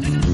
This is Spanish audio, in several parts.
Bye.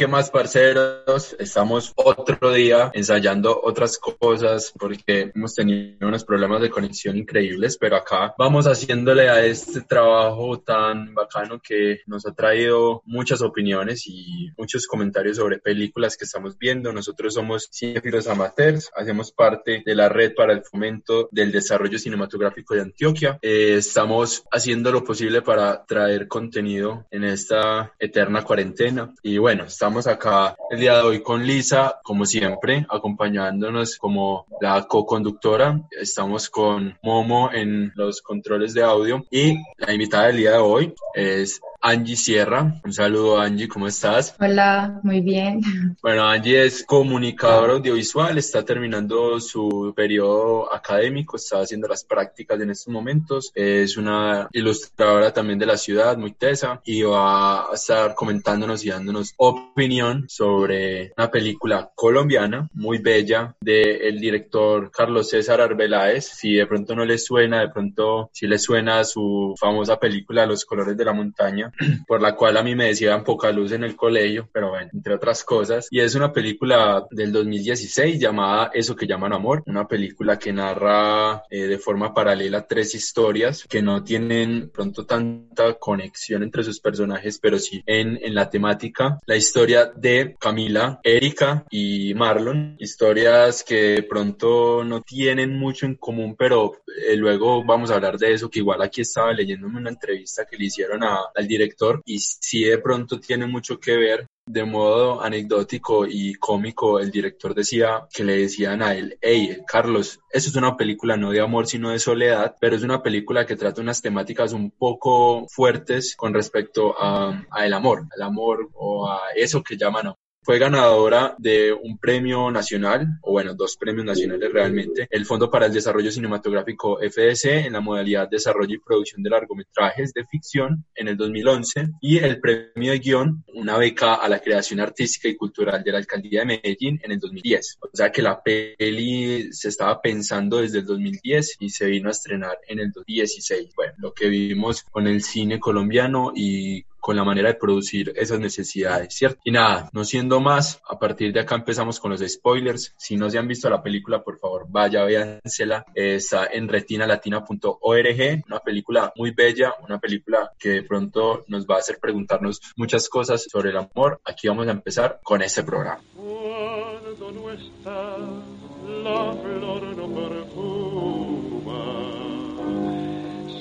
¿Qué más, parceros? Estamos otro día ensayando otras cosas porque hemos tenido unos problemas de conexión increíbles, pero acá vamos haciéndole a este trabajo tan bacano que nos ha traído muchas opiniones y muchos comentarios sobre películas que estamos viendo. Nosotros somos cinéfilos amateurs, hacemos parte de la red para el fomento del desarrollo cinematográfico de Antioquia. Eh, estamos haciendo lo posible para traer contenido en esta eterna cuarentena y bueno, Estamos acá el día de hoy con Lisa, como siempre, acompañándonos como la co-conductora. Estamos con Momo en los controles de audio y la invitada del día de hoy es Angie Sierra. Un saludo Angie, ¿cómo estás? Hola, muy bien. Bueno, Angie es comunicadora audiovisual, está terminando su periodo académico, está haciendo las prácticas en estos momentos, es una ilustradora también de la ciudad, muy tesa, y va a estar comentándonos y dándonos opinión sobre una película colombiana muy bella del director Carlos César Arbeláez. Si de pronto no le suena, de pronto si le suena su famosa película Los colores de la montaña, por la cual a mí me decían poca luz en el colegio, pero bueno, entre otras cosas. Y es una película del 2016 llamada Eso que llaman amor, una película que narra eh, de forma paralela tres historias que no tienen pronto tanta conexión entre sus personajes, pero sí en, en la temática. La historia de Camila, Erika y Marlon, historias que pronto no tienen mucho en común, pero eh, luego vamos a hablar de eso, que igual aquí estaba leyéndome una entrevista que le hicieron a, al director director y si de pronto tiene mucho que ver de modo anecdótico y cómico, el director decía que le decían a él, hey, Carlos, eso es una película no de amor, sino de soledad, pero es una película que trata unas temáticas un poco fuertes con respecto a, el amor, al amor o a eso que llaman fue ganadora de un premio nacional, o bueno, dos premios nacionales realmente, el Fondo para el Desarrollo Cinematográfico FDC en la modalidad Desarrollo y Producción de Largometrajes de Ficción en el 2011 y el premio de guion, una beca a la creación artística y cultural de la Alcaldía de Medellín en el 2010. O sea que la peli se estaba pensando desde el 2010 y se vino a estrenar en el 2016. Bueno, lo que vivimos con el cine colombiano y con la manera de producir esas necesidades, ¿cierto? Y nada, no siendo más, a partir de acá empezamos con los spoilers. Si no se han visto la película, por favor, vaya, véansela. Está en retinalatina.org, una película muy bella, una película que de pronto nos va a hacer preguntarnos muchas cosas sobre el amor. Aquí vamos a empezar con este programa.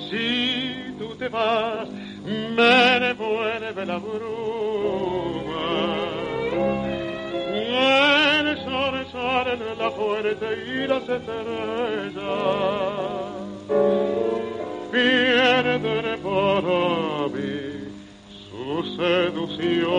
si tú te vas, me devuelve la bruma. El sol sale la fuerte y las estrellas pierden para mí su seducción.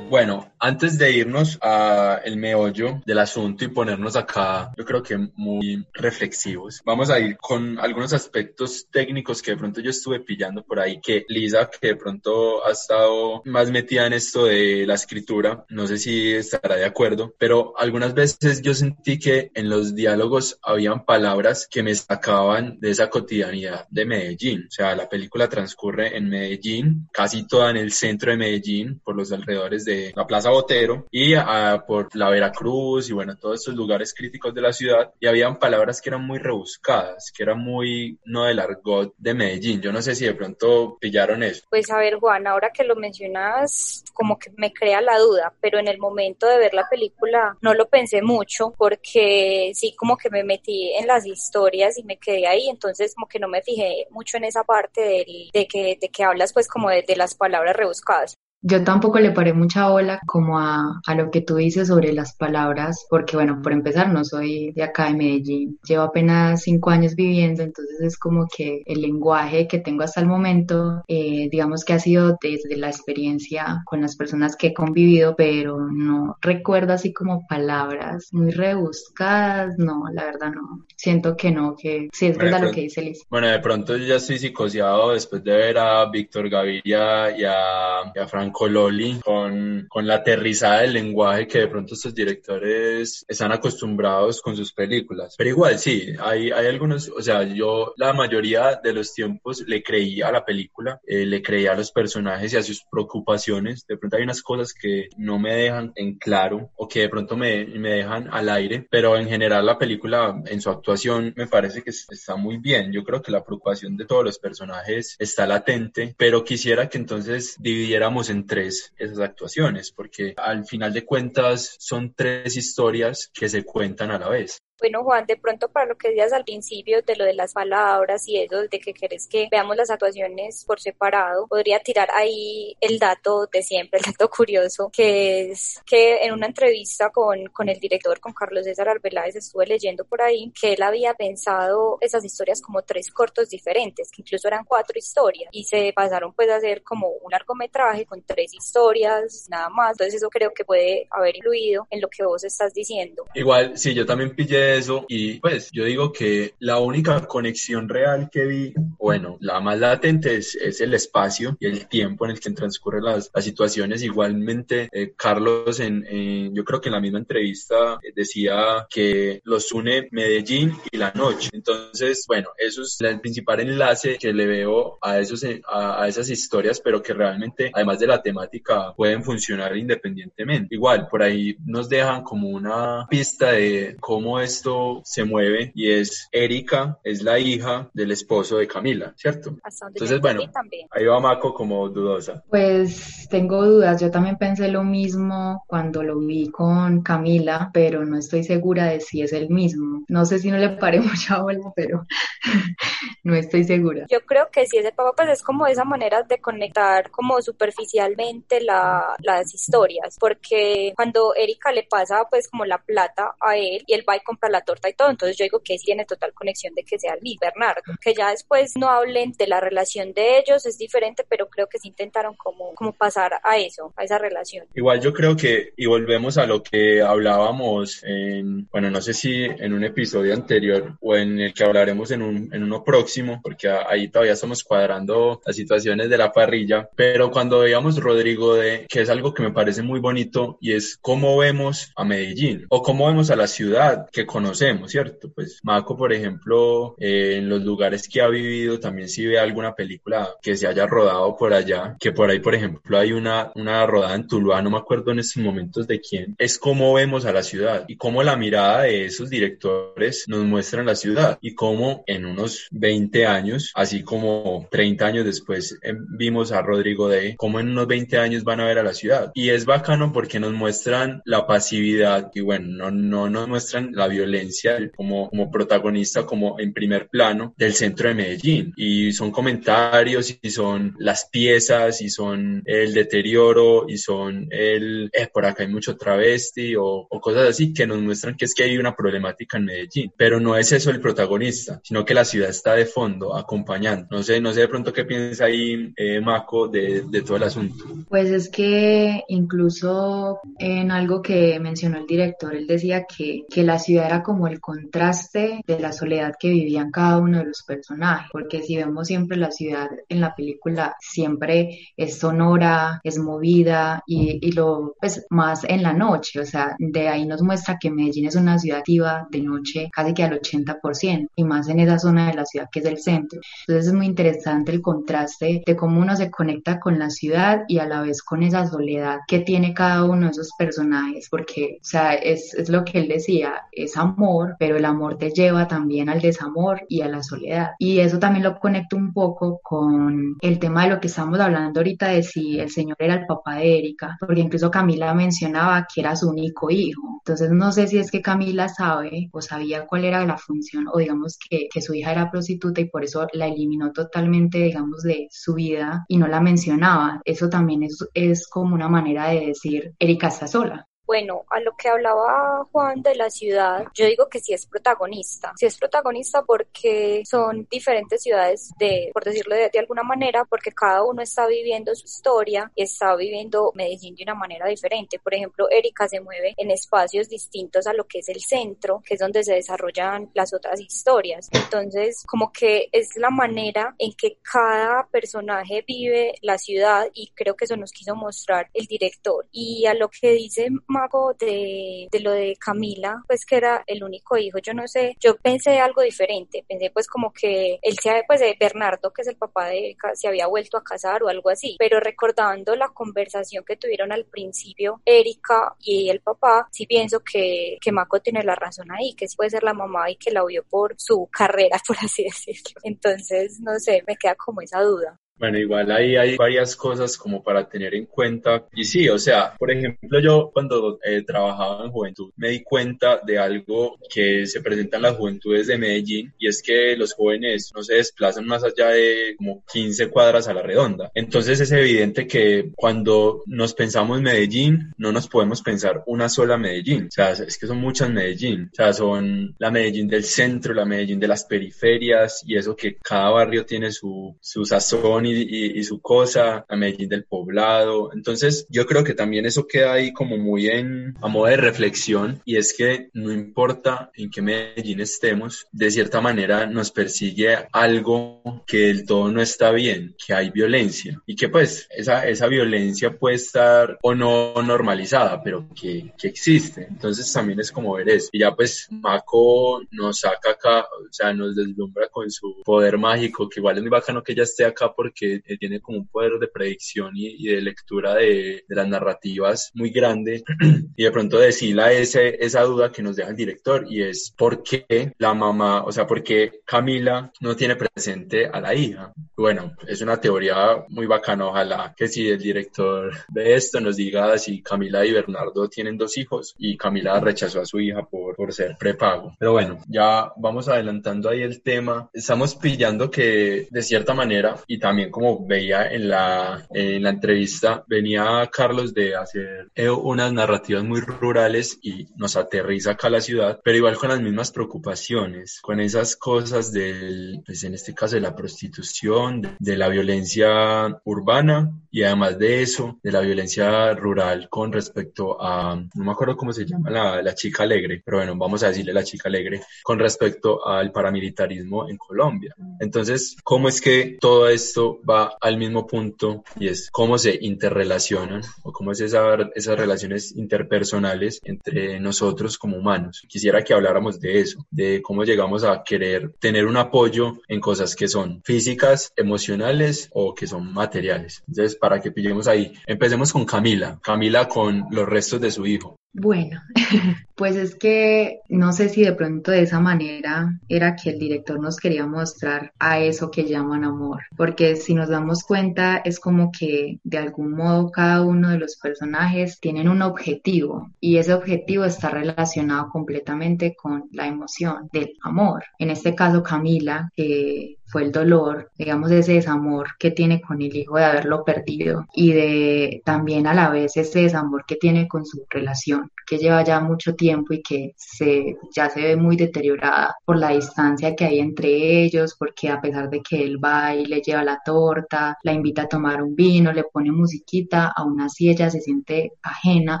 Bueno, antes de irnos a el meollo del asunto y ponernos acá, yo creo que muy reflexivos, vamos a ir con algunos aspectos técnicos que de pronto yo estuve pillando por ahí, que Lisa, que de pronto ha estado más metida en esto de la escritura, no sé si estará de acuerdo, pero algunas veces yo sentí que en los diálogos habían palabras que me sacaban de esa cotidianidad de Medellín. O sea, la película transcurre en Medellín, casi toda en el centro de Medellín, por los alrededores de la Plaza Botero y ah, por la Veracruz y bueno, todos estos lugares críticos de la ciudad y habían palabras que eran muy rebuscadas, que eran muy no del argot de Medellín. Yo no sé si de pronto pillaron eso. Pues a ver, Juan, ahora que lo mencionas, como que me crea la duda, pero en el momento de ver la película no lo pensé mucho porque sí como que me metí en las historias y me quedé ahí, entonces como que no me fijé mucho en esa parte de, que, de que hablas pues como de las palabras rebuscadas. Yo tampoco le paré mucha bola como a, a lo que tú dices sobre las palabras, porque bueno, por empezar, no soy de acá de Medellín, llevo apenas cinco años viviendo, entonces es como que el lenguaje que tengo hasta el momento, eh, digamos que ha sido desde la experiencia con las personas que he convivido, pero no recuerdo así como palabras muy rebuscadas, no, la verdad no. Siento que no, que sí es verdad lo que dice Liz. Bueno, de pronto yo ya estoy psicoseado después de ver a Víctor Gaviria y a, y a Franco Loli con, con la aterrizada del lenguaje que de pronto estos directores están acostumbrados con sus películas. Pero igual, sí, hay, hay algunos, o sea, yo la mayoría de los tiempos le creí a la película, eh, le creí a los personajes y a sus preocupaciones. De pronto hay unas cosas que no me dejan en claro o que de pronto me, me dejan al aire, pero en general la película en su actuación me parece que está muy bien. Yo creo que la preocupación de todos los personajes está latente, pero quisiera que entonces dividiéramos en tres esas actuaciones, porque al final de cuentas son tres historias que se cuentan a la vez. Bueno, Juan, de pronto para lo que decías al principio de lo de las palabras y eso, de que querés que veamos las actuaciones por separado, podría tirar ahí el dato de siempre, el dato curioso, que es que en una entrevista con, con el director, con Carlos César Arbeláez, estuve leyendo por ahí que él había pensado esas historias como tres cortos diferentes, que incluso eran cuatro historias, y se pasaron pues a hacer como un largometraje con tres historias, nada más. Entonces eso creo que puede haber influido en lo que vos estás diciendo. Igual, sí, yo también pillé eso y pues yo digo que la única conexión real que vi, bueno, la más latente es, es el espacio y el tiempo en el que transcurren las, las situaciones. Igualmente, eh, Carlos, en, yo creo que en la misma entrevista eh, decía que los une Medellín y la noche. Entonces, bueno, eso es el principal enlace que le veo a, esos, a, a esas historias, pero que realmente, además de la temática, pueden funcionar independientemente. Igual, por ahí nos dejan como una pista de cómo es esto se mueve y es Erika, es la hija del esposo de Camila, ¿cierto? Entonces, bueno, ahí va Mako como dudosa. Pues tengo dudas, yo también pensé lo mismo cuando lo vi con Camila, pero no estoy segura de si es el mismo. No sé si no le paré mucha bola, pero no estoy segura. Yo creo que si es el papá, pues es como esa manera de conectar como superficialmente la, las historias, porque cuando Erika le pasa pues como la plata a él y él va y compra la torta y todo. Entonces yo digo que tiene total conexión de que sea Luis Bernardo. Que ya después no hablen de la relación de ellos, es diferente, pero creo que sí intentaron como, como pasar a eso, a esa relación. Igual yo creo que, y volvemos a lo que hablábamos en, bueno, no sé si en un episodio anterior o en el que hablaremos en, un, en uno próximo, porque ahí todavía estamos cuadrando las situaciones de la parrilla, pero cuando veíamos Rodrigo de, que es algo que me parece muy bonito y es cómo vemos a Medellín o cómo vemos a la ciudad que conocemos, ¿cierto? Pues Mako, por ejemplo, eh, en los lugares que ha vivido, también si ve alguna película que se haya rodado por allá, que por ahí, por ejemplo, hay una, una rodada en Tuluá, no me acuerdo en estos momentos de quién, es cómo vemos a la ciudad y cómo la mirada de esos directores nos muestran la ciudad y cómo en unos 20 años, así como 30 años después eh, vimos a Rodrigo de cómo en unos 20 años van a ver a la ciudad. Y es bacano porque nos muestran la pasividad y bueno, no, no nos muestran la violencia violencia como, como protagonista, como en primer plano del centro de Medellín. Y son comentarios y son las piezas y son el deterioro y son el, eh, por acá hay mucho travesti o, o cosas así que nos muestran que es que hay una problemática en Medellín. Pero no es eso el protagonista, sino que la ciudad está de fondo acompañando. No sé, no sé de pronto qué piensa ahí eh, Mako de, de todo el asunto. Pues es que incluso en algo que mencionó el director, él decía que, que la ciudad era como el contraste de la soledad que vivían cada uno de los personajes, porque si vemos siempre la ciudad en la película, siempre es sonora, es movida y, y lo, pues más en la noche, o sea, de ahí nos muestra que Medellín es una ciudad activa de noche casi que al 80% y más en esa zona de la ciudad que es el centro. Entonces es muy interesante el contraste de cómo uno se conecta con la ciudad y a la vez con esa soledad que tiene cada uno de esos personajes, porque, o sea, es, es lo que él decía, esa amor, pero el amor te lleva también al desamor y a la soledad. Y eso también lo conecto un poco con el tema de lo que estamos hablando ahorita de si el señor era el papá de Erika, porque incluso Camila mencionaba que era su único hijo. Entonces no sé si es que Camila sabe o sabía cuál era la función o digamos que, que su hija era prostituta y por eso la eliminó totalmente, digamos, de su vida y no la mencionaba. Eso también es, es como una manera de decir, Erika está sola. Bueno, a lo que hablaba Juan de la ciudad, yo digo que sí es protagonista. Sí es protagonista porque son diferentes ciudades de, por decirlo de, alguna manera, porque cada uno está viviendo su historia y está viviendo Medellín de una manera diferente. Por ejemplo, Erika se mueve en espacios distintos a lo que es el centro, que es donde se desarrollan las otras historias. Entonces, como que es la manera en que cada personaje vive la ciudad y creo que eso nos quiso mostrar el director. Y a lo que dice mago de, de lo de Camila, pues que era el único hijo, yo no sé, yo pensé algo diferente, pensé pues como que él se pues de Bernardo, que es el papá de se había vuelto a casar o algo así, pero recordando la conversación que tuvieron al principio Erika y el papá, sí pienso que, que Mako tiene la razón ahí, que sí puede ser la mamá y que la vio por su carrera, por así decirlo. Entonces, no sé, me queda como esa duda. Bueno, igual ahí hay varias cosas como para tener en cuenta. Y sí, o sea, por ejemplo, yo cuando eh, trabajaba en juventud me di cuenta de algo que se presenta en las juventudes de Medellín y es que los jóvenes no se desplazan más allá de como 15 cuadras a la redonda. Entonces es evidente que cuando nos pensamos Medellín, no nos podemos pensar una sola Medellín. O sea, es que son muchas Medellín. O sea, son la Medellín del centro, la Medellín de las periferias y eso que cada barrio tiene su, su sazón y, su cosa, a Medellín del poblado. Entonces yo creo que también eso queda ahí como muy en a modo de reflexión y es que no importa en qué Medellín estemos, de cierta manera nos persigue algo que del todo no está bien, que hay violencia y que pues esa, esa violencia puede estar o no normalizada, pero que, que existe. Entonces también es como ver eso. Y ya pues Mako nos saca acá, o sea, nos deslumbra con su poder mágico, que igual es muy bacano que ella esté acá porque que eh, tiene como un poder de predicción y, de lectura de, las narrativas muy grande y de pronto decirla ese, esa duda que nos deja el director y es por qué la mamá, o sea, por qué Camila no tiene presente a la hija. Bueno, es una teoría muy bacana, ojalá que si el director ve esto nos diga si Camila y Bernardo tienen dos hijos y Camila rechazó a su hija por, por ser prepago. Pero bueno, ya vamos adelantando ahí el tema. Estamos pillando que de cierta manera y también como veía en la, en la entrevista, venía Carlos de hacer eh, unas narrativas muy rurales y nos aterriza acá a la ciudad, pero igual con las mismas preocupaciones, con esas cosas del, pues en este caso de la prostitución, de, la violencia urbana y además de eso, de la violencia rural con respecto a, no me acuerdo cómo se llama la, la chica alegre, pero bueno, vamos a decirle la chica alegre, con respecto al paramilitarismo en Colombia. Entonces, ¿cómo es que todo esto va al mismo punto y es cómo se interrelacionan o cómo es esa, esas relaciones interpersonales entre nosotros como humanos. Quisiera que habláramos de eso, de cómo llegamos a querer tener un apoyo en cosas que son físicas, emocionales o que son materiales. Entonces, para que pillemos ahí, empecemos con Camila. Camila con los restos de su hijo. Bueno, pues es que no sé si de pronto de esa manera era que el director nos quería mostrar a eso que llaman amor, porque si nos damos cuenta es como que de algún modo cada uno de los personajes tienen un objetivo y ese objetivo está relacionado completamente con la emoción del amor. En este caso Camila, que fue el dolor, digamos ese desamor que tiene con el hijo de haberlo perdido y de también a la vez ese desamor que tiene con su relación, que lleva ya mucho tiempo y que se, ya se ve muy deteriorada por la distancia que hay entre ellos, porque a pesar de que él va y le lleva la torta, la invita a tomar un vino, le pone musiquita, aún así ella se siente ajena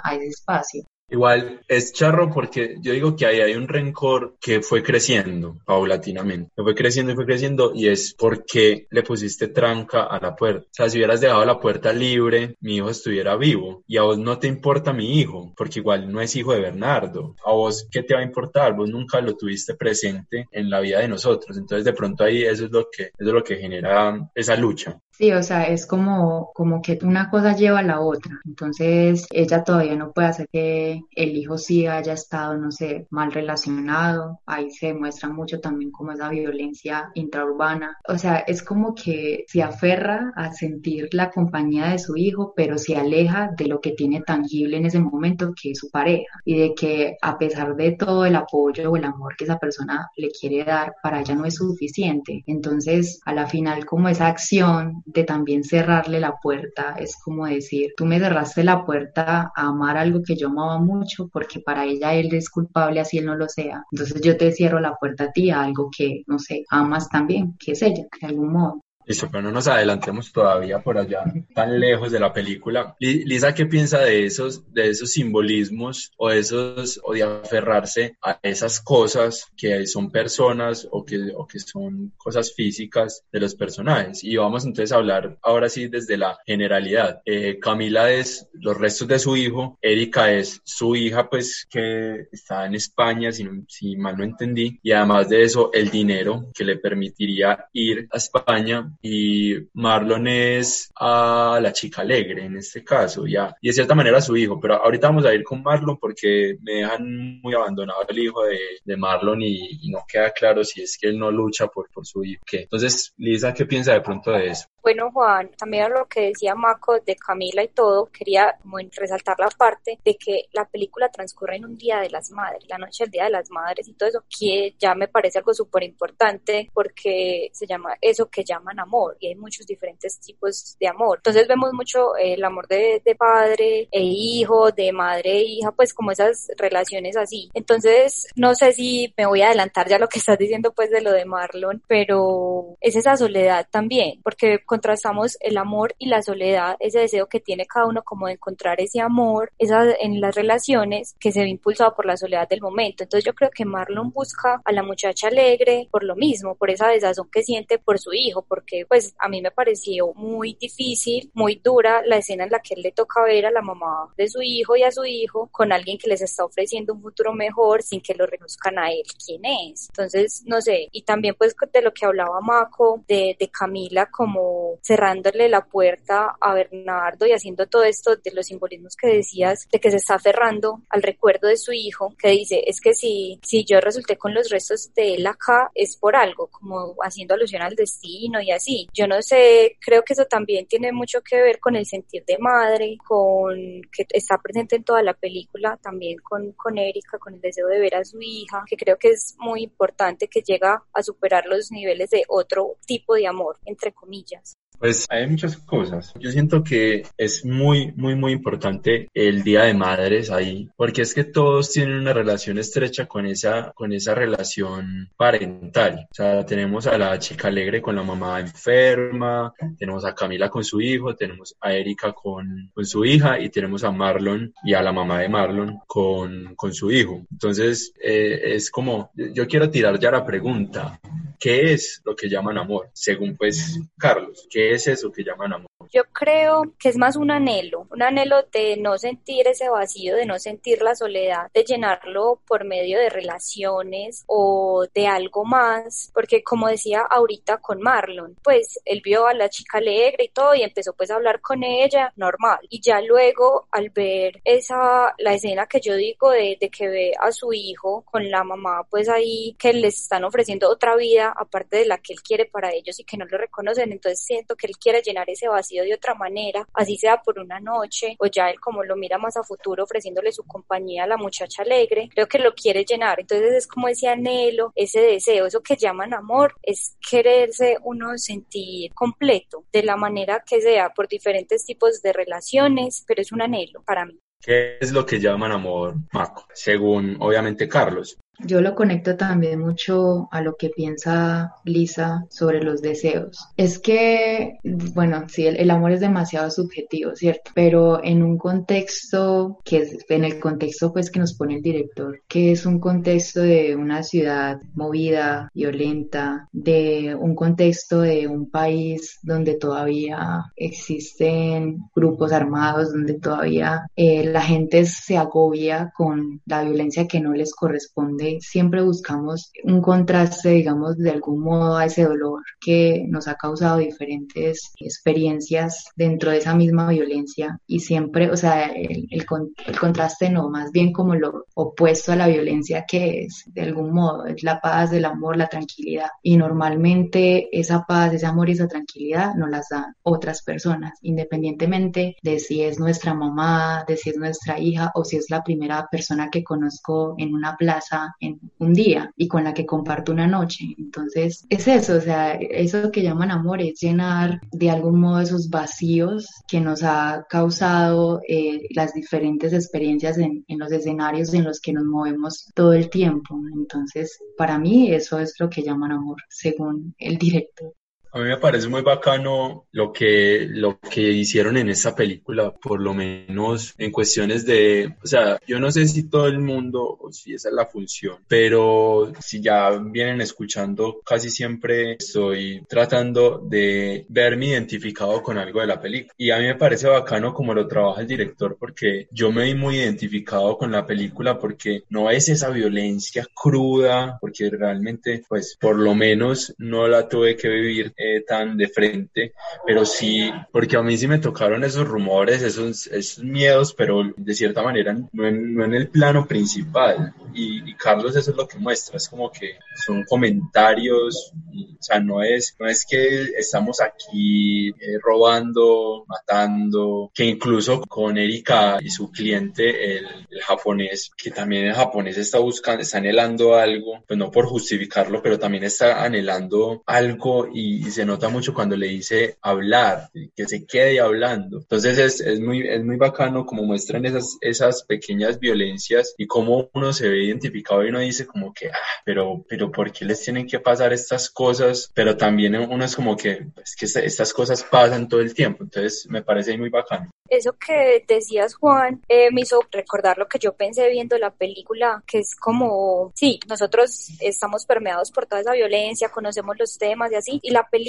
a ese espacio. Igual es charro porque yo digo que ahí hay un rencor que fue creciendo paulatinamente, fue creciendo y fue creciendo y es porque le pusiste tranca a la puerta. O sea, si hubieras dejado la puerta libre, mi hijo estuviera vivo y a vos no te importa mi hijo, porque igual no es hijo de Bernardo. A vos, ¿qué te va a importar? Vos nunca lo tuviste presente en la vida de nosotros. Entonces, de pronto ahí eso es lo que, eso es lo que genera esa lucha. Sí, o sea, es como, como que una cosa lleva a la otra. Entonces, ella todavía no puede hacer que el hijo sí haya estado, no sé, mal relacionado. Ahí se demuestra mucho también como esa violencia intraurbana. O sea, es como que se aferra a sentir la compañía de su hijo, pero se aleja de lo que tiene tangible en ese momento, que es su pareja. Y de que a pesar de todo el apoyo o el amor que esa persona le quiere dar, para ella no es suficiente. Entonces, a la final, como esa acción de también cerrarle la puerta. Es como decir, tú me cerraste la puerta a amar algo que yo amaba mucho porque para ella él es culpable así él no lo sea. Entonces yo te cierro la puerta a ti a algo que, no sé, amas también, que es ella, de algún modo. Listo, pero no nos adelantemos todavía por allá, tan lejos de la película. Lisa, ¿qué piensa de esos, de esos simbolismos o de esos, o de aferrarse a esas cosas que son personas o que, o que son cosas físicas de los personajes? Y vamos entonces a hablar ahora sí desde la generalidad. Eh, Camila es los restos de su hijo, Erika es su hija, pues que está en España, si, si mal no entendí, y además de eso, el dinero que le permitiría ir a España y Marlon es a la chica alegre en este caso, ya, y de cierta manera a su hijo, pero ahorita vamos a ir con Marlon porque me dejan muy abandonado el hijo de, de Marlon y, no queda claro si es que él no lucha por, por su hijo. Entonces, Lisa, ¿qué piensa de pronto de eso? Bueno, Juan, también a lo que decía Maco de Camila y todo, quería como resaltar la parte de que la película transcurre en un día de las madres, la noche del día de las madres y todo eso, que ya me parece algo súper importante porque se llama eso que llaman amor y hay muchos diferentes tipos de amor. Entonces vemos mucho el amor de, de padre e hijo, de madre e hija, pues como esas relaciones así. Entonces, no sé si me voy a adelantar ya lo que estás diciendo pues de lo de Marlon, pero es esa soledad también, porque contrastamos el amor y la soledad, ese deseo que tiene cada uno como de encontrar ese amor esa, en las relaciones que se ve impulsado por la soledad del momento. Entonces yo creo que Marlon busca a la muchacha alegre por lo mismo, por esa desazón que siente por su hijo, porque pues a mí me pareció muy difícil, muy dura la escena en la que él le toca ver a la mamá de su hijo y a su hijo con alguien que les está ofreciendo un futuro mejor sin que lo reconozcan a él quién es. Entonces, no sé, y también pues de lo que hablaba Maco, de, de Camila como cerrándole la puerta a Bernardo y haciendo todo esto de los simbolismos que decías, de que se está aferrando al recuerdo de su hijo, que dice, es que si, si yo resulté con los restos de él acá, es por algo, como haciendo alusión al destino y así. Yo no sé, creo que eso también tiene mucho que ver con el sentir de madre, con que está presente en toda la película, también con, con Erika, con el deseo de ver a su hija, que creo que es muy importante que llega a superar los niveles de otro tipo de amor, entre comillas. Pues hay muchas cosas. Yo siento que es muy, muy, muy importante el Día de Madres ahí, porque es que todos tienen una relación estrecha con esa, con esa relación parental. O sea, tenemos a la chica alegre con la mamá enferma, tenemos a Camila con su hijo, tenemos a Erika con, con su hija y tenemos a Marlon y a la mamá de Marlon con, con su hijo. Entonces, eh, es como, yo quiero tirar ya la pregunta, ¿qué es lo que llaman amor? Según pues Carlos, ¿qué es eso que llaman amor? Yo creo que es más un anhelo, un anhelo de no sentir ese vacío, de no sentir la soledad, de llenarlo por medio de relaciones o de algo más, porque como decía ahorita con Marlon, pues él vio a la chica alegre y todo y empezó pues a hablar con ella normal y ya luego al ver esa, la escena que yo digo de, de que ve a su hijo con la mamá pues ahí que le están ofreciendo otra vida aparte de la que él quiere para ellos y que no lo reconocen, entonces siento que él quiere llenar ese vacío de otra manera, así sea por una noche o ya él como lo mira más a futuro ofreciéndole su compañía a la muchacha alegre, creo que lo quiere llenar. Entonces es como ese anhelo, ese deseo, eso que llaman amor, es quererse uno sentir completo de la manera que sea por diferentes tipos de relaciones, pero es un anhelo para mí. ¿Qué es lo que llaman amor, Marco? Según, obviamente, Carlos. Yo lo conecto también mucho a lo que piensa Lisa sobre los deseos. Es que, bueno, sí, el, amor es demasiado subjetivo, ¿cierto? Pero en un contexto que es, en el contexto pues que nos pone el director, que es un contexto de una ciudad movida, violenta, de un contexto de un país donde todavía existen grupos armados, donde todavía eh, la gente se agobia con la violencia que no les corresponde siempre buscamos un contraste, digamos, de algún modo a ese dolor que nos ha causado diferentes experiencias dentro de esa misma violencia y siempre, o sea, el, el, el contraste no, más bien como lo opuesto a la violencia que es, de algún modo, es la paz, el amor, la tranquilidad. Y normalmente esa paz, ese amor y esa tranquilidad nos las dan otras personas, independientemente de si es nuestra mamá, de si es nuestra hija o si es la primera persona que conozco en una plaza en un día y con la que comparto una noche. Entonces, es eso, o sea, eso que llaman amor es llenar de algún modo esos vacíos que nos ha causado eh, las diferentes experiencias en, en los escenarios en los que nos movemos todo el tiempo. Entonces, para mí eso es lo que llaman amor, según el director. A mí me parece muy bacano lo que, lo que hicieron en esta película, por lo menos en cuestiones de, o sea, yo no sé si todo el mundo o si esa es la función, pero si ya vienen escuchando, casi siempre estoy tratando de verme identificado con algo de la película. Y a mí me parece bacano como lo trabaja el director, porque yo me vi muy identificado con la película porque no es esa violencia cruda, porque realmente, pues, por lo menos no la tuve que vivir eh, tan de frente, pero sí, porque a mí sí me tocaron esos rumores, esos, esos miedos, pero de cierta manera no en, no en el plano principal. Y, y, Carlos eso es lo que muestra, es como que son comentarios, y, o sea, no es, no es que estamos aquí eh, robando, matando, que incluso con Erika y su cliente, el, el, japonés, que también el japonés está buscando, está anhelando algo, pues no por justificarlo, pero también está anhelando algo y, se nota mucho cuando le dice hablar, que se quede hablando. Entonces es, es, muy, es muy bacano como muestran esas, esas pequeñas violencias y cómo uno se ve identificado y uno dice como que, ah, pero, pero ¿por qué les tienen que pasar estas cosas? Pero también uno es como que, es que estas cosas pasan todo el tiempo. Entonces me parece muy bacano. Eso que decías, Juan, eh, me hizo recordar lo que yo pensé viendo la película, que es como, sí, nosotros estamos permeados por toda esa violencia, conocemos los temas y así, y la película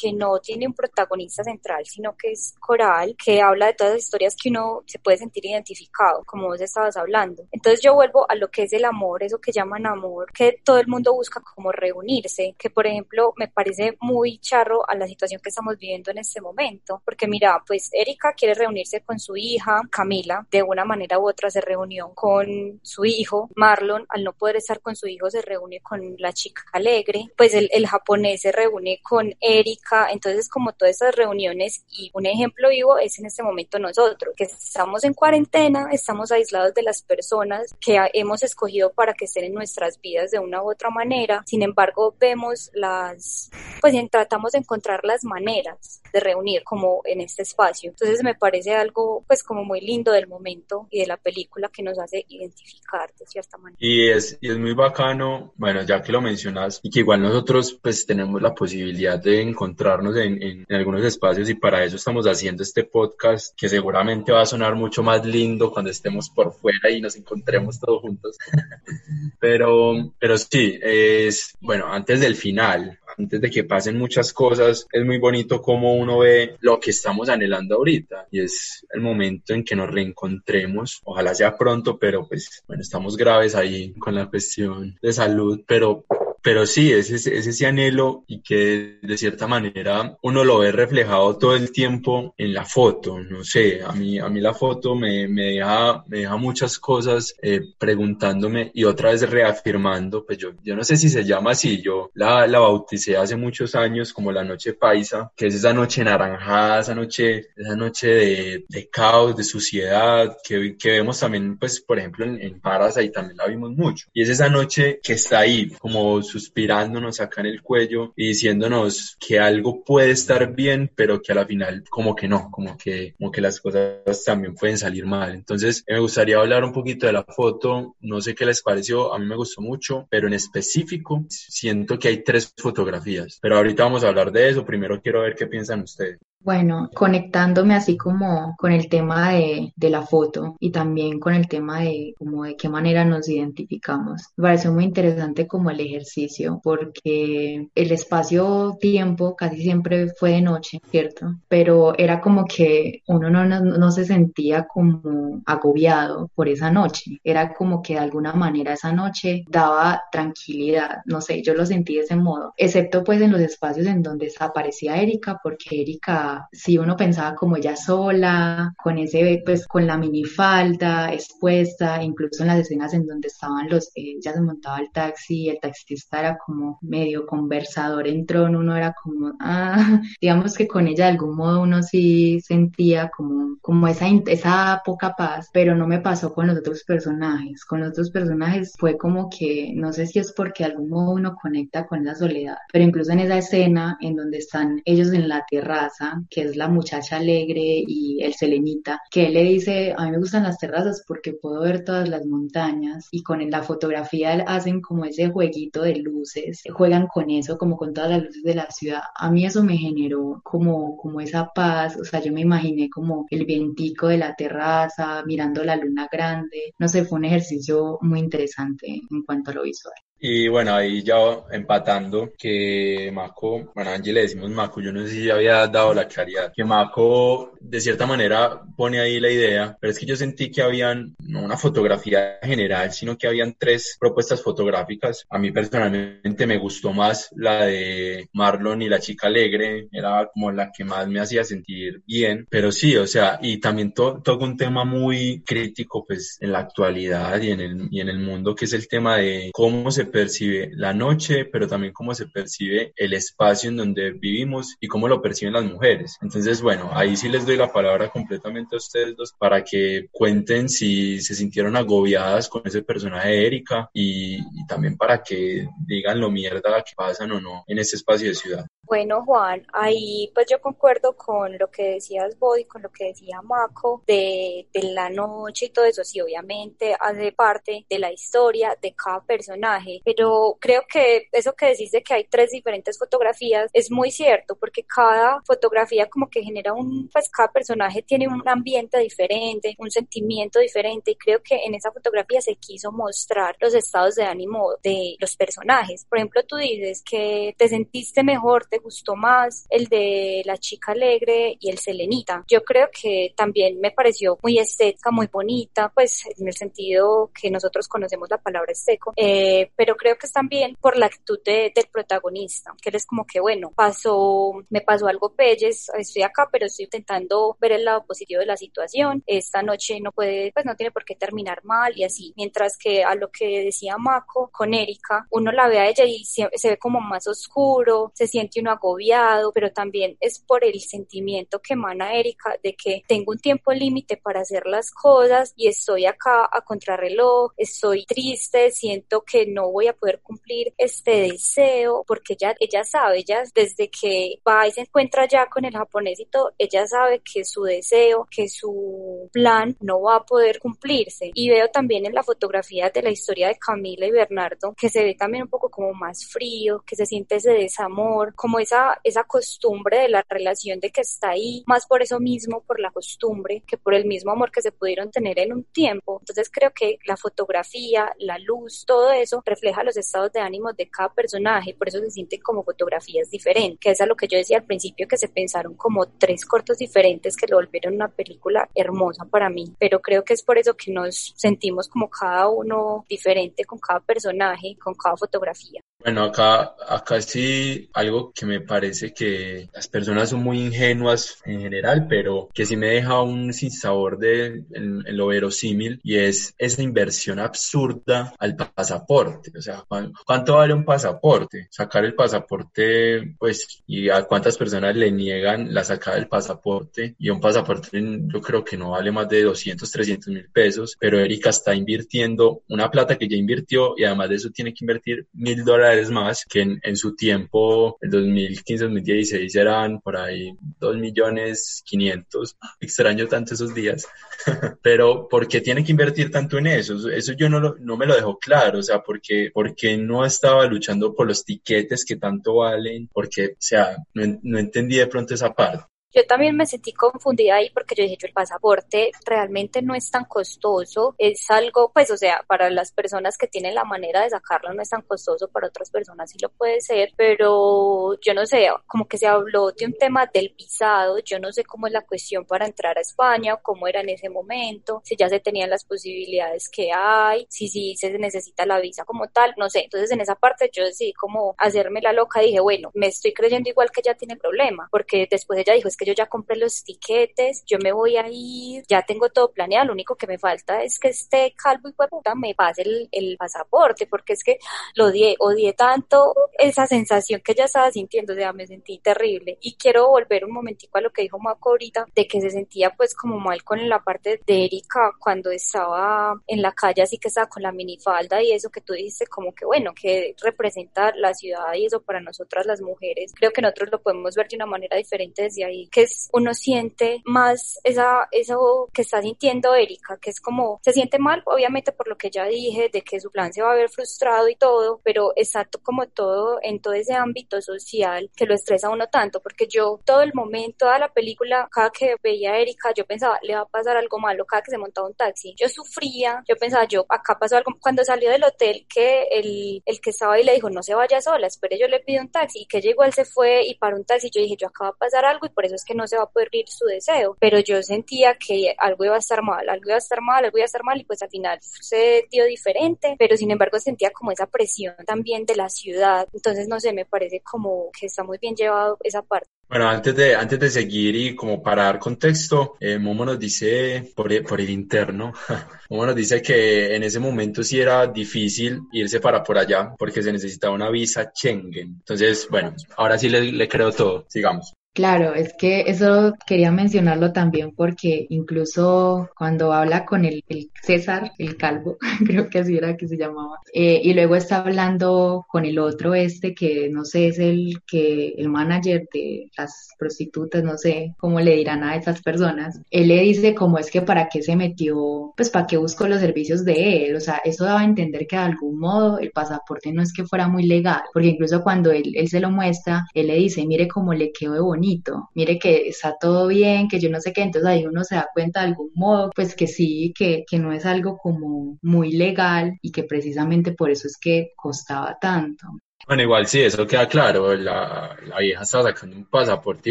que no tiene un protagonista central, sino que es coral, que habla de todas las historias que uno se puede sentir identificado, como vos estabas hablando. Entonces yo vuelvo a lo que es el amor, eso que llaman amor, que todo el mundo busca como reunirse, que por ejemplo me parece muy charro a la situación que estamos viviendo en este momento, porque mira, pues Erika quiere reunirse con su hija, Camila, de una manera u otra se reunió con su hijo, Marlon, al no poder estar con su hijo se reúne con la chica alegre, pues el, el japonés se reúne con Erika, entonces como todas esas reuniones y un ejemplo vivo es en este momento nosotros, que estamos en cuarentena, estamos aislados de las personas que hemos escogido para que estén en nuestras vidas de una u otra manera, sin embargo vemos las, pues tratamos de encontrar las maneras de reunir como en este espacio, entonces me parece algo pues como muy lindo del momento y de la película que nos hace identificar de cierta manera. Y es, y es muy bacano, bueno, ya que lo mencionas, y que igual nosotros pues tenemos la posibilidad de encontrarnos en, en, en, algunos espacios y para eso estamos haciendo este podcast que seguramente va a sonar mucho más lindo cuando estemos por fuera y nos encontremos todos juntos. pero, pero sí, es, bueno, antes del final, antes de que pasen muchas cosas, es muy bonito cómo uno ve lo que estamos anhelando ahorita y es el momento en que nos reencontremos. Ojalá sea pronto, pero pues bueno, estamos graves ahí con la cuestión de salud, pero pero sí, es es ese anhelo y que de cierta manera uno lo ve reflejado todo el tiempo en la foto, no sé, a mí, a mí la foto me, me, deja, me deja muchas cosas eh, preguntándome y otra vez reafirmando, pues yo, yo no sé si se llama así, yo la, la bauticé hace muchos años como la noche paisa, que es esa noche naranjada, esa noche, esa noche de, de caos, de suciedad, que, que vemos también, pues, por ejemplo, en, en Parasite también la vimos mucho, y es esa noche que está ahí, como suspirándonos acá en el cuello y diciéndonos que algo puede estar bien, pero que a la final como que no, como que, como que las cosas también pueden salir mal. Entonces me gustaría hablar un poquito de la foto, no sé qué les pareció, a mí me gustó mucho, pero en específico siento que hay tres fotografías, pero ahorita vamos a hablar de eso, primero quiero ver qué piensan ustedes. Bueno, conectándome así como con el tema de, de, la foto y también con el tema de como de qué manera nos identificamos. Me pareció muy interesante como el ejercicio porque el espacio-tiempo casi siempre fue de noche, ¿cierto? Pero era como que uno no, no, no se sentía como agobiado por esa noche. Era como que de alguna manera esa noche daba tranquilidad. No sé, yo lo sentí de ese modo. Excepto pues en los espacios en donde desaparecía Erika porque Erika si uno pensaba como ella sola, con ese, pues con la minifalda expuesta, incluso en las escenas en donde estaban los, eh, ella se montaba el taxi, el taxista era como medio conversador en trono, uno era como, ah, digamos que con ella de algún modo uno sí sentía como, como esa, esa poca paz, pero no me pasó con los otros personajes, con los otros personajes fue como que, no sé si es porque de algún modo uno conecta con la soledad, pero incluso en esa escena en donde están ellos en la terraza, que es la muchacha alegre y el selenita, que él le dice, a mí me gustan las terrazas porque puedo ver todas las montañas y con la fotografía hacen como ese jueguito de luces, juegan con eso, como con todas las luces de la ciudad. A mí eso me generó como, como esa paz, o sea, yo me imaginé como el vientico de la terraza, mirando la luna grande, no sé, fue un ejercicio muy interesante en cuanto a lo visual. Y bueno, ahí ya empatando que Mako, bueno, a Angie le decimos Mako, yo no sé si había dado la claridad, que Mako de cierta manera pone ahí la idea, pero es que yo sentí que habían no una fotografía general, sino que habían tres propuestas fotográficas. A mí personalmente me gustó más la de Marlon y la chica alegre, era como la que más me hacía sentir bien, pero sí, o sea, y también to toca un tema muy crítico pues en la actualidad y en el, y en el mundo, que es el tema de cómo se percibe la noche, pero también cómo se percibe el espacio en donde vivimos y cómo lo perciben las mujeres. Entonces, bueno, ahí sí les doy la palabra completamente a ustedes dos para que cuenten si se sintieron agobiadas con ese personaje de Erika y, también para que digan lo mierda que pasan o no en ese espacio de ciudad. Bueno, Juan, ahí pues yo concuerdo con lo que decías vos y con lo que decía Mako de, de, la noche y todo eso. Sí, obviamente hace parte de la historia de cada personaje, pero creo que eso que decís de que hay tres diferentes fotografías es muy cierto porque cada fotografía como que genera un, pues cada personaje tiene un ambiente diferente, un sentimiento diferente y creo que en esa fotografía se quiso mostrar los estados de ánimo de los personajes. Por ejemplo, tú dices que te sentiste mejor, te gustó más el de la chica alegre y el selenita. Yo creo que también me pareció muy estética, muy bonita, pues en el sentido que nosotros conocemos la palabra seco, eh, pero creo que es también por la actitud del protagonista, que él es como que, bueno, pasó, me pasó algo pelles, estoy acá, pero estoy intentando ver el lado positivo de la situación, esta noche no puede, pues no tiene por qué terminar mal y así, mientras que a lo que decía Mako con Erika, uno la ve a ella y se, se ve como más oscuro, se siente uno agobiado, pero también es por el sentimiento que emana Erika de que tengo un tiempo límite para hacer las cosas y estoy acá a contrarreloj, estoy triste, siento que no voy a poder cumplir este deseo porque ella, ella sabe, ella desde que va y se encuentra ya con el japonés y todo, ella sabe que su deseo, que su plan no va a poder cumplirse. Y veo también en la fotografía de la historia de Camila y Bernardo que se ve también un poco como más frío, que se siente ese desamor, como esa, esa costumbre de la relación de que está ahí, más por eso mismo, por la costumbre, que por el mismo amor que se pudieron tener en un tiempo. Entonces creo que la fotografía, la luz, todo eso refleja los estados de ánimo de cada personaje, por eso se sienten como fotografías diferentes, que es a lo que yo decía al principio, que se pensaron como tres cortos diferentes que lo volvieron una película hermosa para mí, pero creo que es por eso que nos sentimos como cada uno diferente con cada personaje, con cada fotografía. Bueno, acá, acá sí algo que me parece que las personas son muy ingenuas en general, pero que sí me deja un sinsabor de en, lo verosímil y es esa inversión absurda al pasaporte. O sea, ¿cuánto vale un pasaporte? Sacar el pasaporte, pues, y a cuántas personas le niegan la sacada del pasaporte y un pasaporte yo creo que no vale más de 200, 300 mil pesos, pero Erika está invirtiendo una plata que ya invirtió y además de eso tiene que invertir mil dólares más, que en, en su tiempo, en 2015-2016 eran por ahí 2 millones 500. Extraño tanto esos días. Pero ¿por qué tiene que invertir tanto en eso? Eso yo no, lo, no me lo dejo claro, o sea, porque, porque no estaba luchando por los tiquetes que tanto valen, porque, o sea, no, no entendí de pronto esa parte. Yo también me sentí confundida ahí porque yo dije, yo el pasaporte realmente no es tan costoso, es algo, pues, o sea, para las personas que tienen la manera de sacarlo no es tan costoso, para otras personas sí lo puede ser, pero yo no sé, como que se habló de un tema del visado, yo no sé cómo es la cuestión para entrar a España cómo era en ese momento, si ya se tenían las posibilidades que hay, si sí se necesita la visa como tal, no sé, entonces en esa parte yo decidí como hacerme la loca, dije, bueno, me estoy creyendo igual que ella tiene problema, porque después ella dijo, es que yo ya compré los tiquetes, yo me voy a ir, ya tengo todo planeado, lo único que me falta es que este calvo y puta me pase el, el pasaporte, porque es que lo odié, odié tanto esa sensación que ella estaba sintiendo, o sea, me sentí terrible. Y quiero volver un momentico a lo que dijo Marco ahorita, de que se sentía pues como mal con la parte de Erika cuando estaba en la calle, así que estaba con la minifalda y eso que tú dijiste, como que bueno, que representa la ciudad y eso para nosotras las mujeres. Creo que nosotros lo podemos ver de una manera diferente desde ahí, que es uno siente más esa, eso que está sintiendo Erika, que es como, se siente mal, obviamente por lo que ya dije, de que su plan se va a ver frustrado y todo, pero exacto como todo en todo ese ámbito social que lo estresa a uno tanto, porque yo todo el momento, toda la película, cada que veía a Erika, yo pensaba, le va a pasar algo malo, cada que se montaba un taxi, yo sufría, yo pensaba, yo, acá pasó algo, cuando salió del hotel, que el, el que estaba ahí le dijo, no se vaya sola, espere, yo le pido un taxi, y que llegó, él se fue y para un taxi, yo dije, yo acá va a pasar algo y por eso es que no se va a poder ir su deseo, pero yo sentía que algo iba a estar mal, algo iba a estar mal, algo iba a estar mal, y pues al final se dio diferente, pero sin embargo sentía como esa presión también de la ciudad, entonces no sé, me parece como que está muy bien llevado esa parte. Bueno, antes de, antes de seguir y como para dar contexto, eh, Momo nos dice por el, por el interno, Momo nos dice que en ese momento sí era difícil irse para por allá porque se necesitaba una visa Schengen. Entonces, bueno, ahora sí le, le creo todo. Sigamos. Claro, es que eso quería mencionarlo también porque incluso cuando habla con el, César, el calvo, creo que así era que se llamaba, eh, y luego está hablando con el otro este que no sé, es el que el manager de las prostitutas, no sé cómo le dirán a esas personas, él le dice como es que para qué se metió, pues para qué buscó los servicios de él, o sea, eso daba a entender que de algún modo el pasaporte no es que fuera muy legal, porque incluso cuando él, él se lo muestra, él le dice, mire cómo le quedó de bonito mire que está todo bien, que yo no sé qué, entonces ahí uno se da cuenta de algún modo, pues que sí, que, que no es algo como muy legal y que precisamente por eso es que costaba tanto. Bueno, igual sí, eso queda claro. La, la, vieja estaba sacando un pasaporte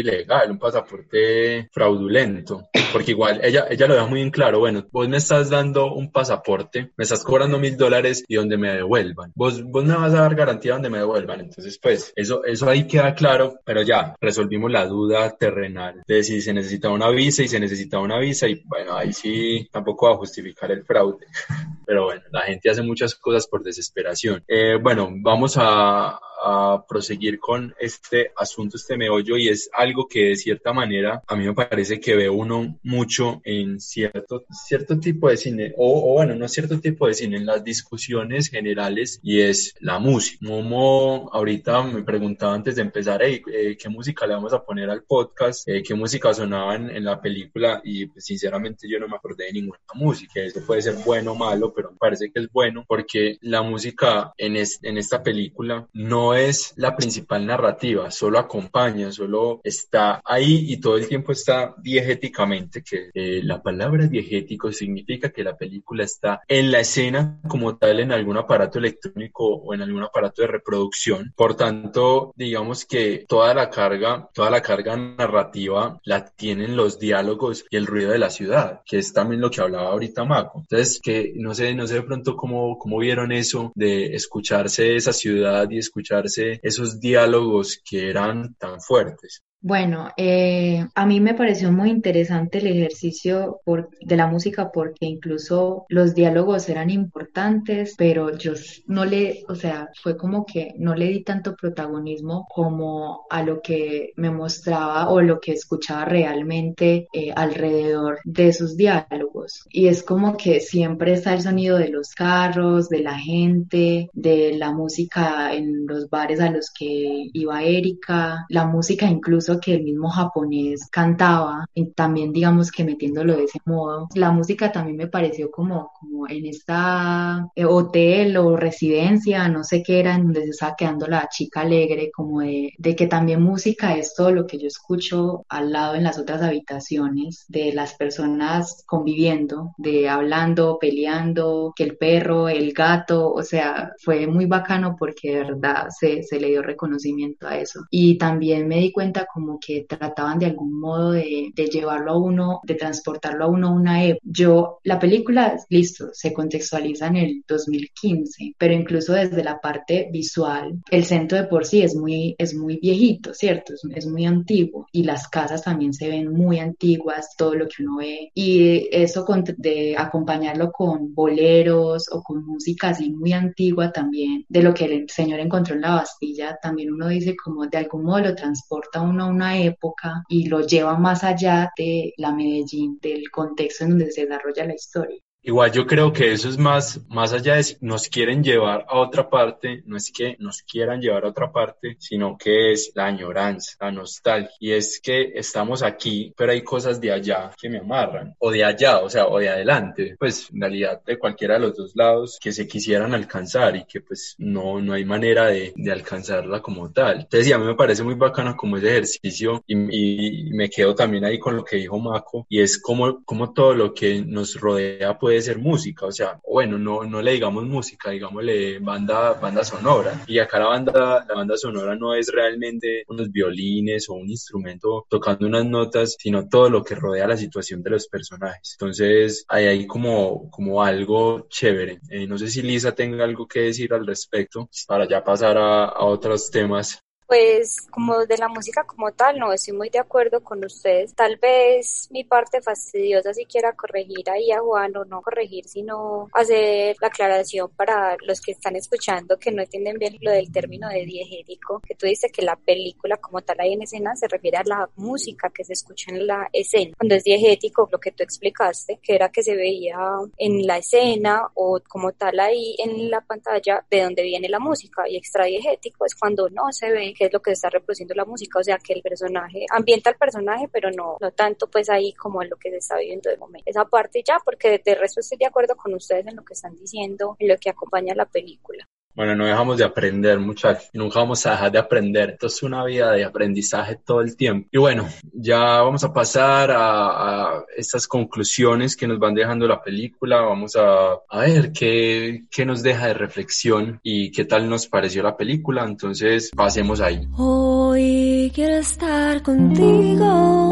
ilegal, un pasaporte fraudulento, porque igual ella, ella lo deja muy en claro. Bueno, vos me estás dando un pasaporte, me estás cobrando mil dólares y donde me devuelvan. Vos, vos me vas a dar garantía donde me devuelvan. Entonces, pues, eso, eso ahí queda claro, pero ya resolvimos la duda terrenal de si se necesita una visa y se necesita una visa y bueno, ahí sí tampoco va a justificar el fraude. Pero bueno, la gente hace muchas cosas por desesperación. Eh, bueno, vamos a a, proseguir con este asunto, este meollo, y es algo que de cierta manera a mí me parece que ve uno mucho en cierto, cierto tipo de cine, o, bueno, no cierto tipo de cine, en las discusiones generales, y es la música. Momo ahorita me preguntaba antes de empezar, hey, eh, ¿qué música le vamos a poner al podcast? Eh, ¿Qué música sonaba en, la película? Y pues, sinceramente yo no me acordé de ninguna música. Eso puede ser bueno o malo, pero me parece que es bueno porque la música en, en esta película no es la principal narrativa, solo acompaña, solo está ahí y todo el tiempo está diegéticamente, que eh, la palabra diegético significa que la película está en la escena como tal en algún aparato electrónico o en algún aparato de reproducción. Por tanto, digamos que toda la carga, toda la carga narrativa la tienen los diálogos y el ruido de la ciudad, que es también lo que hablaba ahorita Maco. Entonces, que no sé, no sé de pronto cómo, cómo vieron eso de escucharse esa ciudad y escucharse esos diálogos que eran tan fuertes. Bueno, eh, a mí me pareció muy interesante el ejercicio de la música porque incluso los diálogos eran importantes, pero yo no le, o sea, fue como que no le di tanto protagonismo como a lo que me mostraba o lo que escuchaba realmente eh, alrededor de esos diálogos. Y es como que siempre está el sonido de los carros, de la gente, de la música en los bares a los que iba Erika, la música incluso que el mismo japonés cantaba, y también digamos que metiéndolo de ese modo. La música también me pareció como, como en esta eh, hotel o residencia, no sé qué era, en donde se estaba quedando la chica alegre, como de, de que también música es todo lo que yo escucho al lado en las otras habitaciones, de las personas conviviendo, de hablando, peleando, que el perro, el gato, o sea, fue muy bacano porque de verdad se, se le dio reconocimiento a eso. Y también me di cuenta como que trataban de algún modo de, de llevarlo a uno, de transportarlo a uno a una época. Yo, la película, listo, se contextualiza en el 2015, pero incluso desde la parte visual, el centro de por sí es muy, es muy viejito, ¿cierto? Es, es muy antiguo y las casas también se ven muy antiguas, todo lo que uno ve. Y eso con, de acompañarlo con boleros o con música así muy antigua también, de lo que el señor encontró en la Bastilla, también uno dice como de algún modo lo transporta uno una época y lo lleva más allá de la Medellín, del contexto en donde se desarrolla la historia. Igual yo creo que eso es más, más allá de si nos quieren llevar a otra parte, no es que nos quieran llevar a otra parte, sino que es la añoranza, la nostalgia. Y es que estamos aquí, pero hay cosas de allá que me amarran, o de allá, o sea, o de adelante, pues en realidad de cualquiera de los dos lados que se quisieran alcanzar y que pues no, no hay manera de, de alcanzarla como tal. Entonces, sí, a mí me parece muy bacano como ese ejercicio y, y me quedo también ahí con lo que dijo Mako y es como, como todo lo que nos rodea puede ser música, o sea, bueno, no, no le digamos música, digámosle banda, banda sonora. Y acá la banda, la banda sonora no es realmente unos violines o un instrumento tocando unas notas, sino todo lo que rodea la situación de los personajes. Entonces, hay ahí como, como algo chévere. Eh, no sé si Lisa tenga algo que decir al respecto para ya pasar a, a otros temas pues como de la música como tal, no estoy muy de acuerdo con ustedes. Tal vez mi parte fastidiosa si quiera corregir ahí a Juan o no corregir, sino hacer la aclaración para los que están escuchando que no entienden bien lo del término de diegético, que tú dices que la película como tal ahí en escena se refiere a la música que se escucha en la escena. Cuando es diegético, lo que tú explicaste, que era que se veía en la escena o como tal ahí en la pantalla de donde viene la música y extradiegético es cuando no se ve que es lo que está reproduciendo la música, o sea que el personaje ambienta al personaje, pero no, no tanto pues ahí como en lo que se está viviendo de momento. Esa parte ya, porque de resto estoy de acuerdo con ustedes en lo que están diciendo, en lo que acompaña la película. Bueno, no dejamos de aprender, muchachos. Nunca vamos a dejar de aprender. Esto es una vida de aprendizaje todo el tiempo. Y bueno, ya vamos a pasar a, a estas conclusiones que nos van dejando la película. Vamos a, a ver qué, qué nos deja de reflexión y qué tal nos pareció la película. Entonces, pasemos ahí. Hoy quiero estar contigo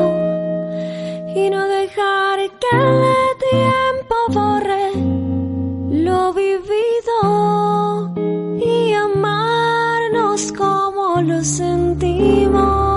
y no dejar que el tiempo borre lo vivido amarnos como lo sentimos.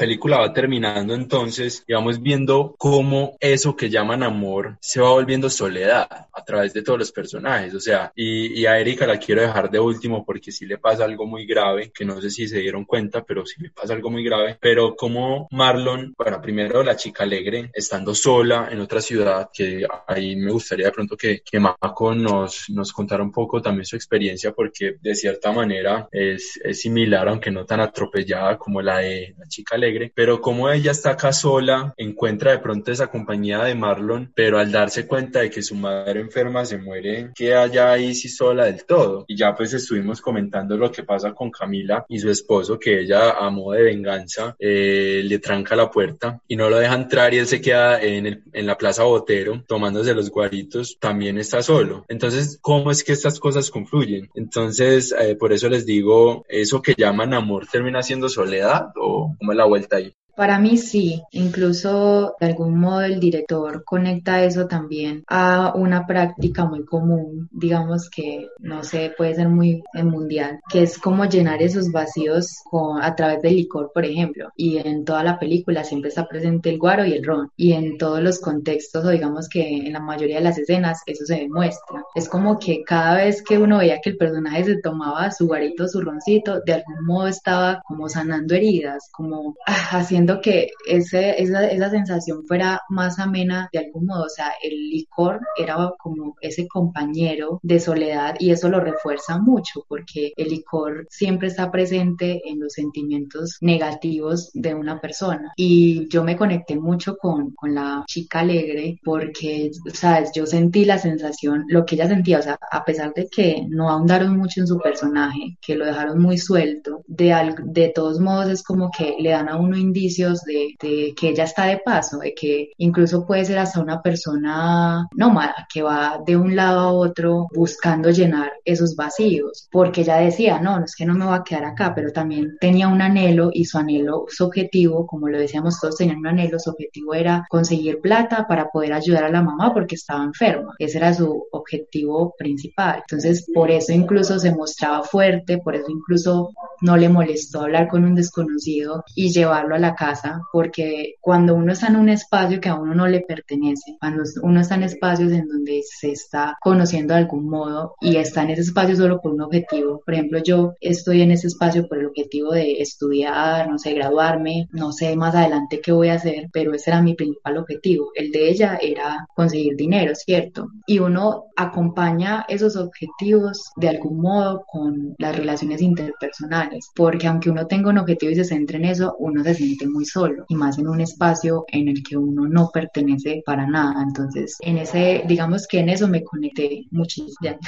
Película va terminando entonces y vamos viendo cómo eso que llaman amor se va volviendo soledad a través de todos los personajes. O sea, y, y a Erika la quiero dejar de último porque sí le pasa algo muy grave, que no sé si se dieron cuenta, pero sí le pasa algo muy grave. Pero como Marlon, bueno, primero la chica alegre, estando sola en otra ciudad, que ahí me gustaría de pronto que, que Mako nos, nos contara un poco también su experiencia porque de cierta manera es, es similar, aunque no tan atropellada como la de la chica alegre, pero como ella está acá sola, encuentra de pronto esa compañía de Marlon, pero al darse cuenta de que su madre enferma se muere, queda ya ahí sí sola del todo. Y ya pues estuvimos comentando lo que pasa con Camila y su esposo, que ella a modo de venganza eh, le tranca la puerta y no lo deja entrar y él se queda en, la plaza Botero tomándose los guaritos, también está solo. Entonces, ¿cómo es que estas cosas confluyen? Entonces, eh, por eso les digo, eso que llaman amor termina siendo soledad o cómo es la vuelta ahí. Para mí sí, incluso de algún modo el director conecta eso también a una práctica muy común, digamos que no sé, puede ser muy mundial, que es como llenar esos vacíos con, a través del licor, por ejemplo. Y en toda la película siempre está presente el guaro y el ron. Y en todos los contextos, o digamos que en la mayoría de las escenas, eso se demuestra. Es como que cada vez que uno veía que el personaje se tomaba su guarito, su roncito, de algún modo estaba como sanando heridas, como ah, haciendo que ese, esa, esa sensación fuera más amena de algún modo. O sea, el licor era como ese compañero de soledad y eso lo refuerza mucho porque el licor siempre está presente en los sentimientos negativos de una persona. Y yo me conecté mucho con, con la chica alegre porque, sabes, yo sentí la sensación, lo que ella sentía, o sea, a pesar de que no ahondaron mucho en su personaje, que lo dejaron muy suelto, de, de todos modos es como que le dan a uno indicios de, que ella está de paso, de que incluso puede ser hasta una persona nómada que va de un lado a otro buscando llenar esos vacíos, porque ella decía, no, es que no me va a quedar acá, pero también tenía un anhelo y su anhelo, su objetivo, como lo decíamos todos, tenían un anhelo, su objetivo era conseguir plata para poder ayudar a la mamá porque estaba enferma, ese era su objetivo principal. Entonces, por eso incluso se mostraba fuerte, por eso incluso no le molestó hablar con un desconocido y llevarlo a la casa porque cuando uno está en un espacio que a uno no le pertenece, cuando uno está en espacios en donde se está conociendo de algún modo y está en ese espacio solo por un objetivo, por ejemplo, yo estoy en ese espacio por el objetivo de estudiar, no sé, graduarme, no sé más adelante qué voy a hacer, pero ese era mi principal objetivo. El de ella era conseguir dinero, ¿cierto? Y uno acompaña esos objetivos de algún modo con las relaciones interpersonales, porque aunque uno tenga un objetivo y se centre en eso, uno se siente muy solo y más en un espacio en el que uno no pertenece para nada. Entonces, en ese, digamos que en eso me conecté muchísimo.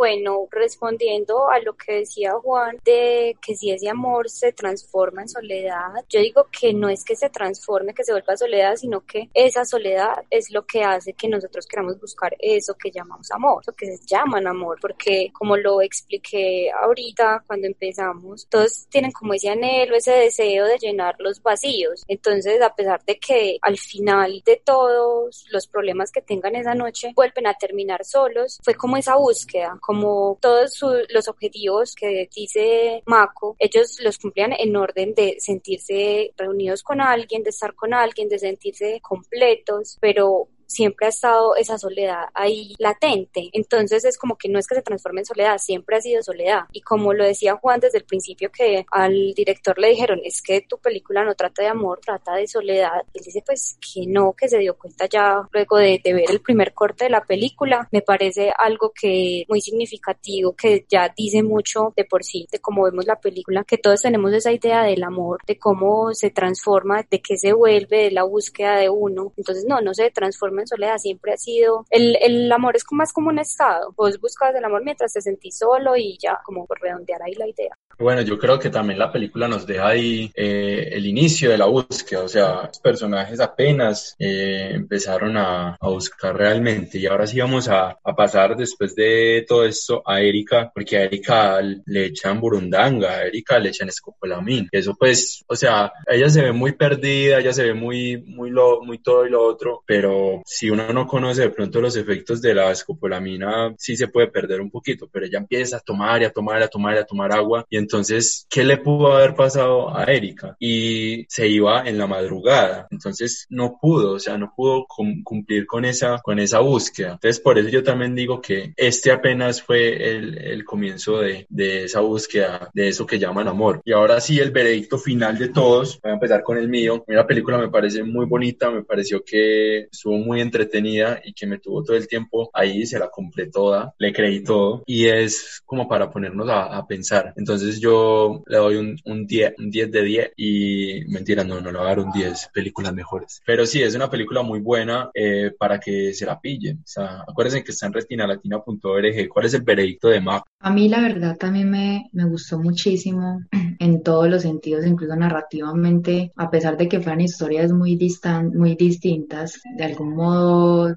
Bueno, respondiendo a lo que decía Juan de que si ese amor se transforma en soledad, yo digo que no es que se transforme, que se vuelva soledad, sino que esa soledad es lo que hace que nosotros queramos buscar eso que llamamos amor, lo que se llaman amor, porque como lo expliqué ahorita cuando empezamos, todos tienen como ese anhelo, ese deseo de llenar los vacíos. Entonces, a pesar de que al final de todos los problemas que tengan esa noche vuelven a terminar solos, fue como esa búsqueda, como todos los objetivos que dice Mako, ellos los cumplían en orden de sentirse reunidos con alguien, de estar con alguien, de sentirse completos, pero siempre ha estado esa soledad ahí latente. Entonces es como que no es que se transforme en soledad, siempre ha sido soledad. Y como lo decía Juan desde el principio que al director le dijeron, es que tu película no trata de amor, trata de soledad. Él dice pues que no, que se dio cuenta ya luego de, ver el primer corte de la película. Me parece algo que muy significativo, que ya dice mucho de por sí, de cómo vemos la película, que todos tenemos esa idea del amor, de cómo se transforma, de qué se vuelve, de la búsqueda de uno. Entonces no, no se transforma en soledad, siempre ha sido, el, el amor es más como un estado, vos buscas el amor mientras te sentís solo y ya, como por redondear ahí la idea. Bueno, yo creo que también la película nos deja ahí eh, el inicio de la búsqueda, o sea, los personajes apenas eh, empezaron a, a, buscar realmente. Y ahora sí vamos a, a, pasar después de todo esto a Erika, porque a Erika le echan burundanga, a Erika le echan escopolamín, eso pues, o sea, ella se ve muy perdida, ella se ve muy, muy, lo, muy todo y lo otro, pero si uno no conoce de pronto los efectos de la escopolamina, sí se puede perder un poquito, pero ella empieza a tomar y a tomar y a tomar y a tomar agua y entonces, ¿qué le pudo haber pasado a Erika? Y se iba en la madrugada. Entonces, no pudo, o sea, no pudo cumplir con esa, con esa búsqueda. Entonces, por eso yo también digo que este apenas fue el, el comienzo de, de esa búsqueda, de eso que llaman amor. Y ahora sí, el veredicto final de todos. Voy a empezar con el mío. La película me parece muy bonita, me pareció que estuvo muy entretenida y que me tuvo todo el tiempo ahí, se la compré toda, le creí todo y es como para ponernos a, a pensar. Entonces, yo le doy un, un 10, un 10 de 10 y mentira, no, no le voy a dar un 10, películas mejores. Pero sí, es una película muy buena eh, para que se la pillen. O sea, acuérdense que está en retinalatina.org. ¿Cuál es el veredicto de Mac? A mí la verdad también me, me gustó muchísimo. en todos los sentidos, incluso narrativamente, a pesar de que fueran historias muy, distan muy distintas, de algún modo,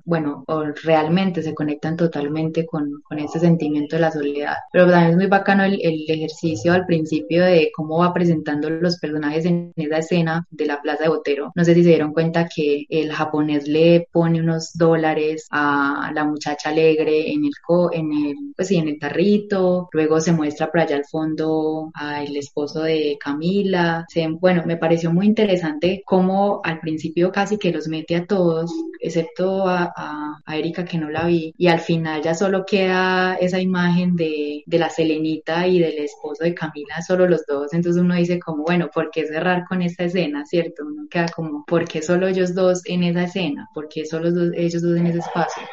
bueno, o realmente se conectan totalmente con, con ese sentimiento de la soledad. Pero también es muy bacano el, el ejercicio al principio de cómo va presentando los personajes en esa escena de la Plaza de Botero. No sé si se dieron cuenta que el japonés le pone unos dólares a la muchacha alegre en el, en el, pues sí, en el tarrito, luego se muestra por allá al fondo al esposo de Camila. bueno, me pareció muy interesante cómo al principio casi que los mete a todos, excepto a, a, Erika que no la vi, y al final ya solo queda esa imagen de, de la Selenita y del esposo de Camila, solo los dos, entonces uno dice como, bueno, ¿por qué cerrar con esta escena, cierto? Uno queda como, ¿por qué solo ellos dos en esa escena? ¿Por qué solo ellos dos en ese espacio?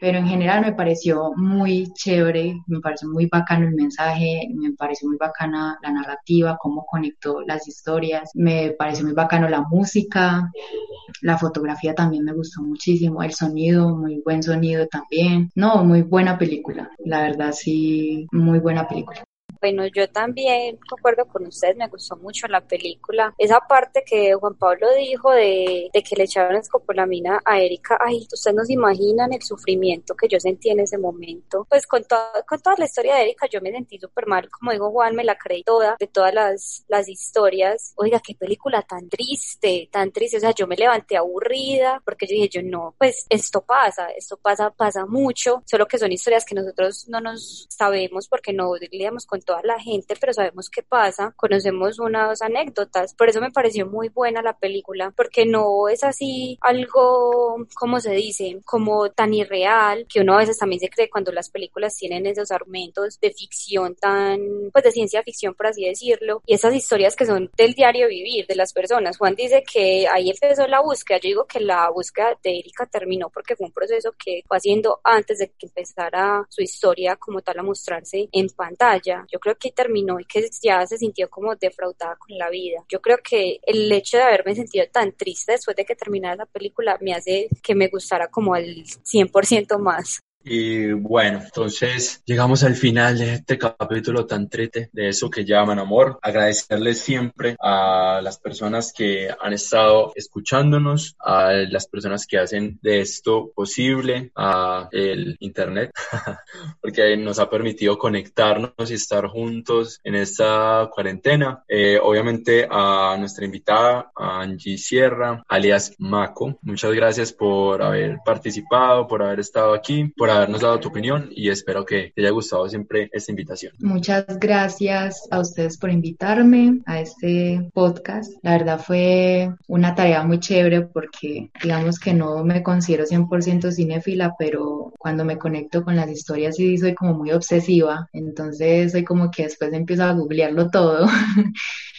Pero en general me pareció muy chévere, me pareció muy bacano el mensaje, me pareció muy bacana la narrativa, cómo conectó las historias, me pareció muy bacano la música, la fotografía también me gustó muchísimo, el sonido, muy buen sonido también, no, muy buena película, la verdad sí, muy buena película. Bueno, yo también concuerdo con ustedes, me gustó mucho la película. Esa parte que Juan Pablo dijo de, de que le echaron escopolamina a Erika, ay, ustedes no se imaginan el sufrimiento que yo sentí en ese momento. Pues con, con toda la historia de Erika yo me sentí súper mal, como dijo Juan, me la creí toda, de todas las, las historias. Oiga, qué película tan triste, tan triste. O sea, yo me levanté aburrida porque yo dije, yo no, pues esto pasa, esto pasa, pasa mucho, solo que son historias que nosotros no nos sabemos porque no lidiamos con toda la gente, pero sabemos qué pasa, conocemos unas anécdotas, por eso me pareció muy buena la película, porque no es así algo, como se dice, como tan irreal, que uno a veces también se cree cuando las películas tienen esos argumentos de ficción tan, pues de ciencia ficción, por así decirlo, y esas historias que son del diario vivir de las personas. Juan dice que ahí empezó la búsqueda, yo digo que la búsqueda de Erika terminó porque fue un proceso que fue haciendo antes de que empezara su historia como tal a mostrarse en pantalla. Yo creo que terminó y que ya se sintió como defraudada con la vida. Yo creo que el hecho de haberme sentido tan triste después de que terminara la película me hace que me gustara como al 100% más. Y bueno, entonces llegamos al final de este capítulo tan triste de eso que llaman amor. Agradecerles siempre a las personas que han estado escuchándonos, a las personas que hacen de esto posible, a el internet, porque nos ha permitido conectarnos y estar juntos en esta cuarentena. Eh, obviamente a nuestra invitada, Angie Sierra, alias Mako. Muchas gracias por haber participado, por haber estado aquí, por habernos dado tu opinión y espero que te haya gustado siempre esta invitación. Muchas gracias a ustedes por invitarme a este podcast. La verdad fue una tarea muy chévere porque digamos que no me considero 100% cinéfila, pero cuando me conecto con las historias sí soy como muy obsesiva, entonces soy como que después empiezo a googlearlo todo.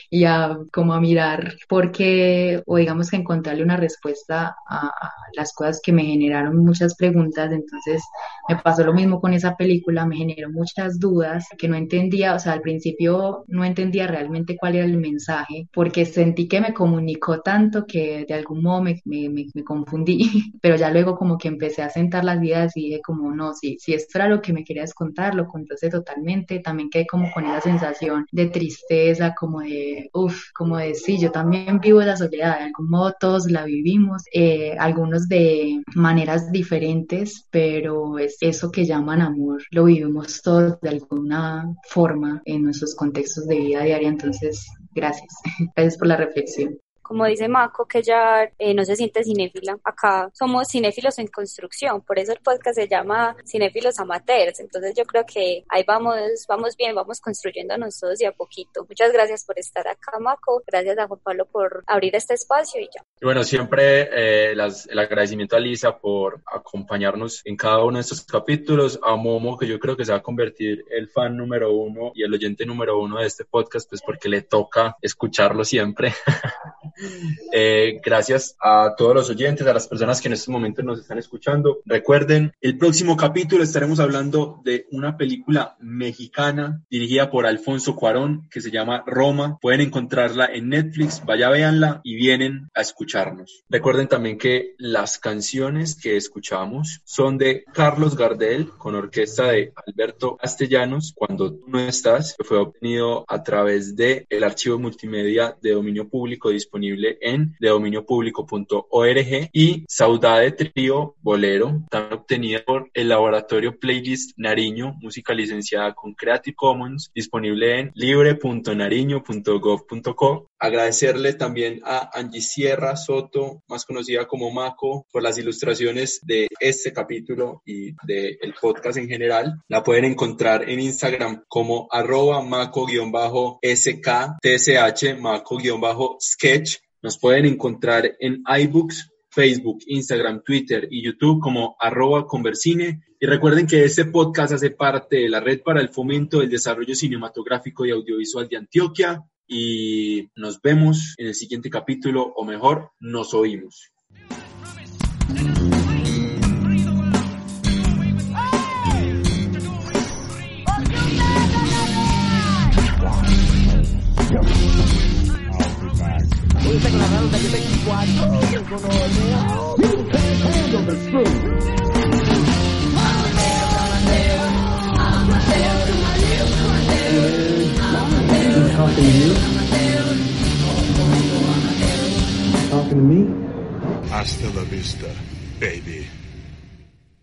y a como a mirar por qué o digamos que encontrarle una respuesta a, las cosas que me generaron muchas preguntas entonces me pasó lo mismo con esa película me generó muchas dudas que no entendía o sea al principio no entendía realmente cuál era el mensaje porque sentí que me comunicó tanto que de algún modo me, me, me, confundí pero ya luego como que empecé a sentar las ideas y dije como no si, si esto era lo que me querías contar lo contaste totalmente también quedé como con esa sensación de tristeza como de uff, como decir, yo también vivo la soledad, de algún modo todos la vivimos, eh, algunos de maneras diferentes, pero es eso que llaman amor, lo vivimos todos de alguna forma en nuestros contextos de vida diaria, entonces gracias, gracias por la reflexión como dice Mako, que ya eh, no se siente cinéfila. Acá somos cinéfilos en construcción, por eso el podcast se llama Cinéfilos Amateurs. Entonces yo creo que ahí vamos, vamos bien, vamos construyéndonos todos de a poquito. Muchas gracias por estar acá, Mako. Gracias a Juan Pablo por abrir este espacio y ya. Y bueno, siempre eh, el agradecimiento a Lisa por acompañarnos en cada uno de estos capítulos, a Momo, que yo creo que se va a convertir el fan número uno y el oyente número uno de este podcast, pues porque le toca escucharlo siempre. Eh, gracias a todos los oyentes, a las personas que en estos momentos nos están escuchando. Recuerden, el próximo capítulo estaremos hablando de una película mexicana dirigida por Alfonso Cuarón que se llama Roma. Pueden encontrarla en Netflix, vaya véanla y vienen a escucharnos. Recuerden también que las canciones que escuchamos son de Carlos Gardel con orquesta de Alberto Castellanos, Cuando tú no estás, fue obtenido a través de el archivo multimedia de dominio público disponible en dedominiopublico.org y Saudade Trío Bolero, también obtenida por el laboratorio Playlist Nariño, música licenciada con Creative Commons, disponible en libre.nariño.gov.co. Agradecerle también a Angie Sierra Soto, más conocida como Maco, por las ilustraciones de este capítulo y del podcast en general. La pueden encontrar en Instagram como arroba maco-sk, maco-sketch. Nos pueden encontrar en iBooks, Facebook, Instagram, Twitter y YouTube como arroba conversine. Y recuerden que este podcast hace parte de la Red para el Fomento del Desarrollo Cinematográfico y Audiovisual de Antioquia. Y nos vemos en el siguiente capítulo, o mejor, nos oímos. Talking to you? Talking to me? Hasta la vista, baby.